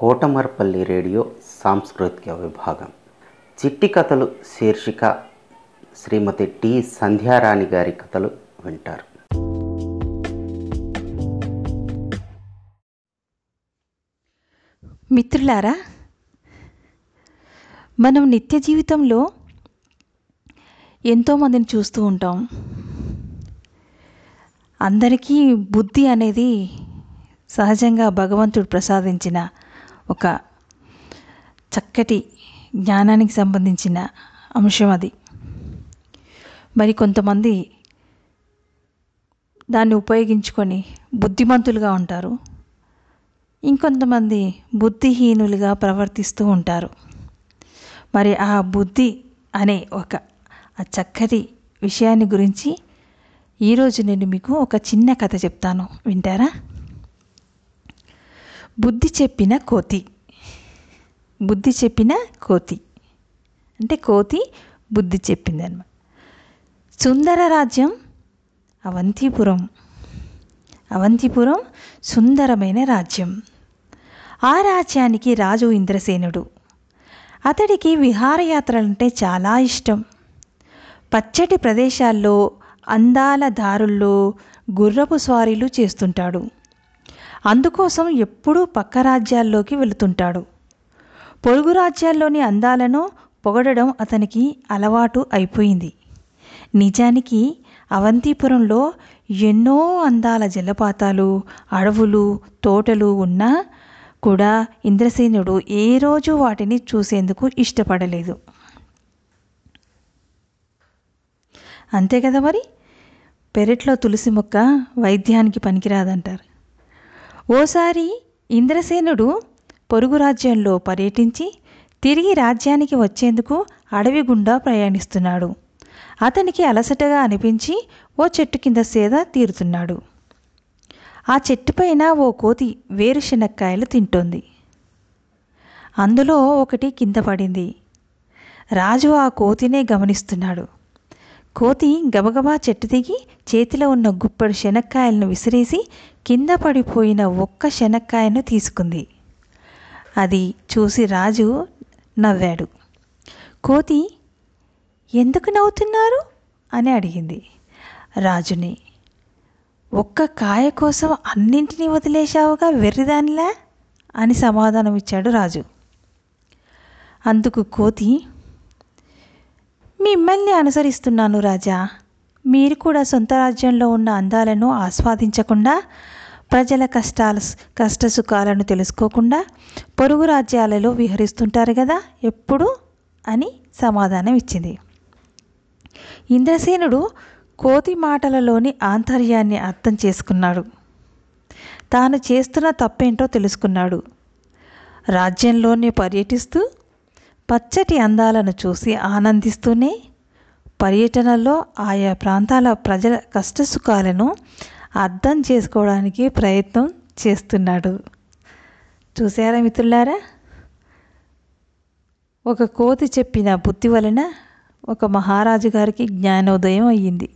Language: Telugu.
కోటమర్పల్లి రేడియో సాంస్కృతిక విభాగం. చిట్టి కథలు శీర్షిక శ్రీమతి టి సంధ్యారాణి గారి కథలు వింటారు. మిత్రులారా మనం నిత్య జీవితంలో ఎంతోమందిని చూస్తూ ఉంటాం. అందరికీ బుద్ధి అనేది సహజంగా భగవంతుడు ప్రసాదించిన ఒక చక్కటి జ్ఞానానికి సంబంధించిన అంశం అది. మరి కొంతమంది దాన్ని ఉపయోగించుకొని బుద్ధిమంతులుగా ఉంటారు. ఇంకొంతమంది బుద్ధిహీనులుగా ప్రవర్తిస్తూ ఉంటారు. మరి ఆ బుద్ధి అనే ఒక ఆ చక్కటి విషయాన్ని గురించి ఈరోజు నేను మీకు ఒక చిన్న కథ చెప్తాను. వింటారా? బుద్ధి చెప్పిన కోతి. బుద్ధి చెప్పిన కోతి. అంటే కోతి బుద్ధి చెప్పింది అనమాట సుందర రాజ్యం అవంతిపురం. అవంతిపురం సుందరమైన రాజ్యం. ఆ రాజ్యానికి రాజు ఇంద్రసేనుడు. అతడికి విహారయాత్రలంటే చాలా ఇష్టం. పచ్చటి ప్రదేశాల్లో అందాల దారుల్లో గుర్రపు స్వారీలు చేస్తుంటాడు. అందుకోసం ఎప్పుడూ పక్క రాజ్యాల్లోకి వెళుతుంటాడు. పొరుగు రాజ్యాల్లోని అందాలను పొగడడం అతనికి అలవాటు అయిపోయింది. నిజానికి అవంతిపురంలో ఎన్నో అందాల జలపాతాలు అడవులు తోటలు ఉన్నా కూడా ఇంద్రసేనుడు ఏ రోజు వాటిని చూసేందుకు ఇష్టపడలేదు. అంతే కదా మరి? పెరట్లో తులసి మొక్క వైద్యానికి పనికిరాదంటారు. ఓసారి ఇంద్రసేనుడు పొరుగు రాజ్యంలో పర్యటించి తిరిగి రాజ్యానికి వచ్చేందుకు అడవి గుండా ప్రయాణిస్తున్నాడు. అతనికి అలసటగా అనిపించి ఓ చెట్టు కింద సేద తీరుతున్నాడు. ఆ చెట్టుపైన ఓ కోతి వేరుశనక్కాయలు తింటోంది. అందులో ఒకటి కింద పడింది. రాజు ఆ కోతినే గమనిస్తున్నాడు. కోతి గబగబా చెట్టు దిగి చేతిలో ఉన్న గుప్పెడు శనక్కాయలను విసిరేసి కింద పడిపోయిన ఒక్క శనక్కాయను తీసుకుంది. అది చూసి రాజు నవ్వాడు. కోతి ఎందుకు నవ్వుతున్నారు? అని అడిగింది. రాజుని ఒక్క కాయ కోసం అన్నింటినీ వదిలేశావుగా వెర్రిదానిలా? అని సమాధానం ఇచ్చాడు రాజు. అందుకు కోతి మిమ్మల్ని అనుసరిస్తున్నాను రాజా. మీరు కూడా సొంత రాజ్యంలో ఉన్న అందాలను ఆస్వాదించకుండా ప్రజల కష్టాల కష్ట సుఖాలను తెలుసుకోకుండా పొరుగు రాజ్యాలలో విహరిస్తుంటారు కదా ఎప్పుడు? అని సమాధానం ఇచ్చింది. ఇంద్రసేనుడు కోతి మాటలలోని ఆంతర్యాన్ని అర్థం చేసుకున్నాడు. తాను చేస్తున్న తప్పేంటో తెలుసుకున్నాడు. రాజ్యంలోనే పర్యటిస్తూ పచ్చటి అందాలను చూసి ఆనందిస్తూనే పర్యటనలో ఆయా ప్రాంతాల ప్రజల కష్టసుఖాలను అర్థం చేసుకోవడానికి ప్రయత్నం చేస్తున్నాడు. చూసారా మిత్రులారా? ఒక కోతి చెప్పిన బుద్ధి వలన ఒక మహారాజు గారికి జ్ఞానోదయం అయ్యింది.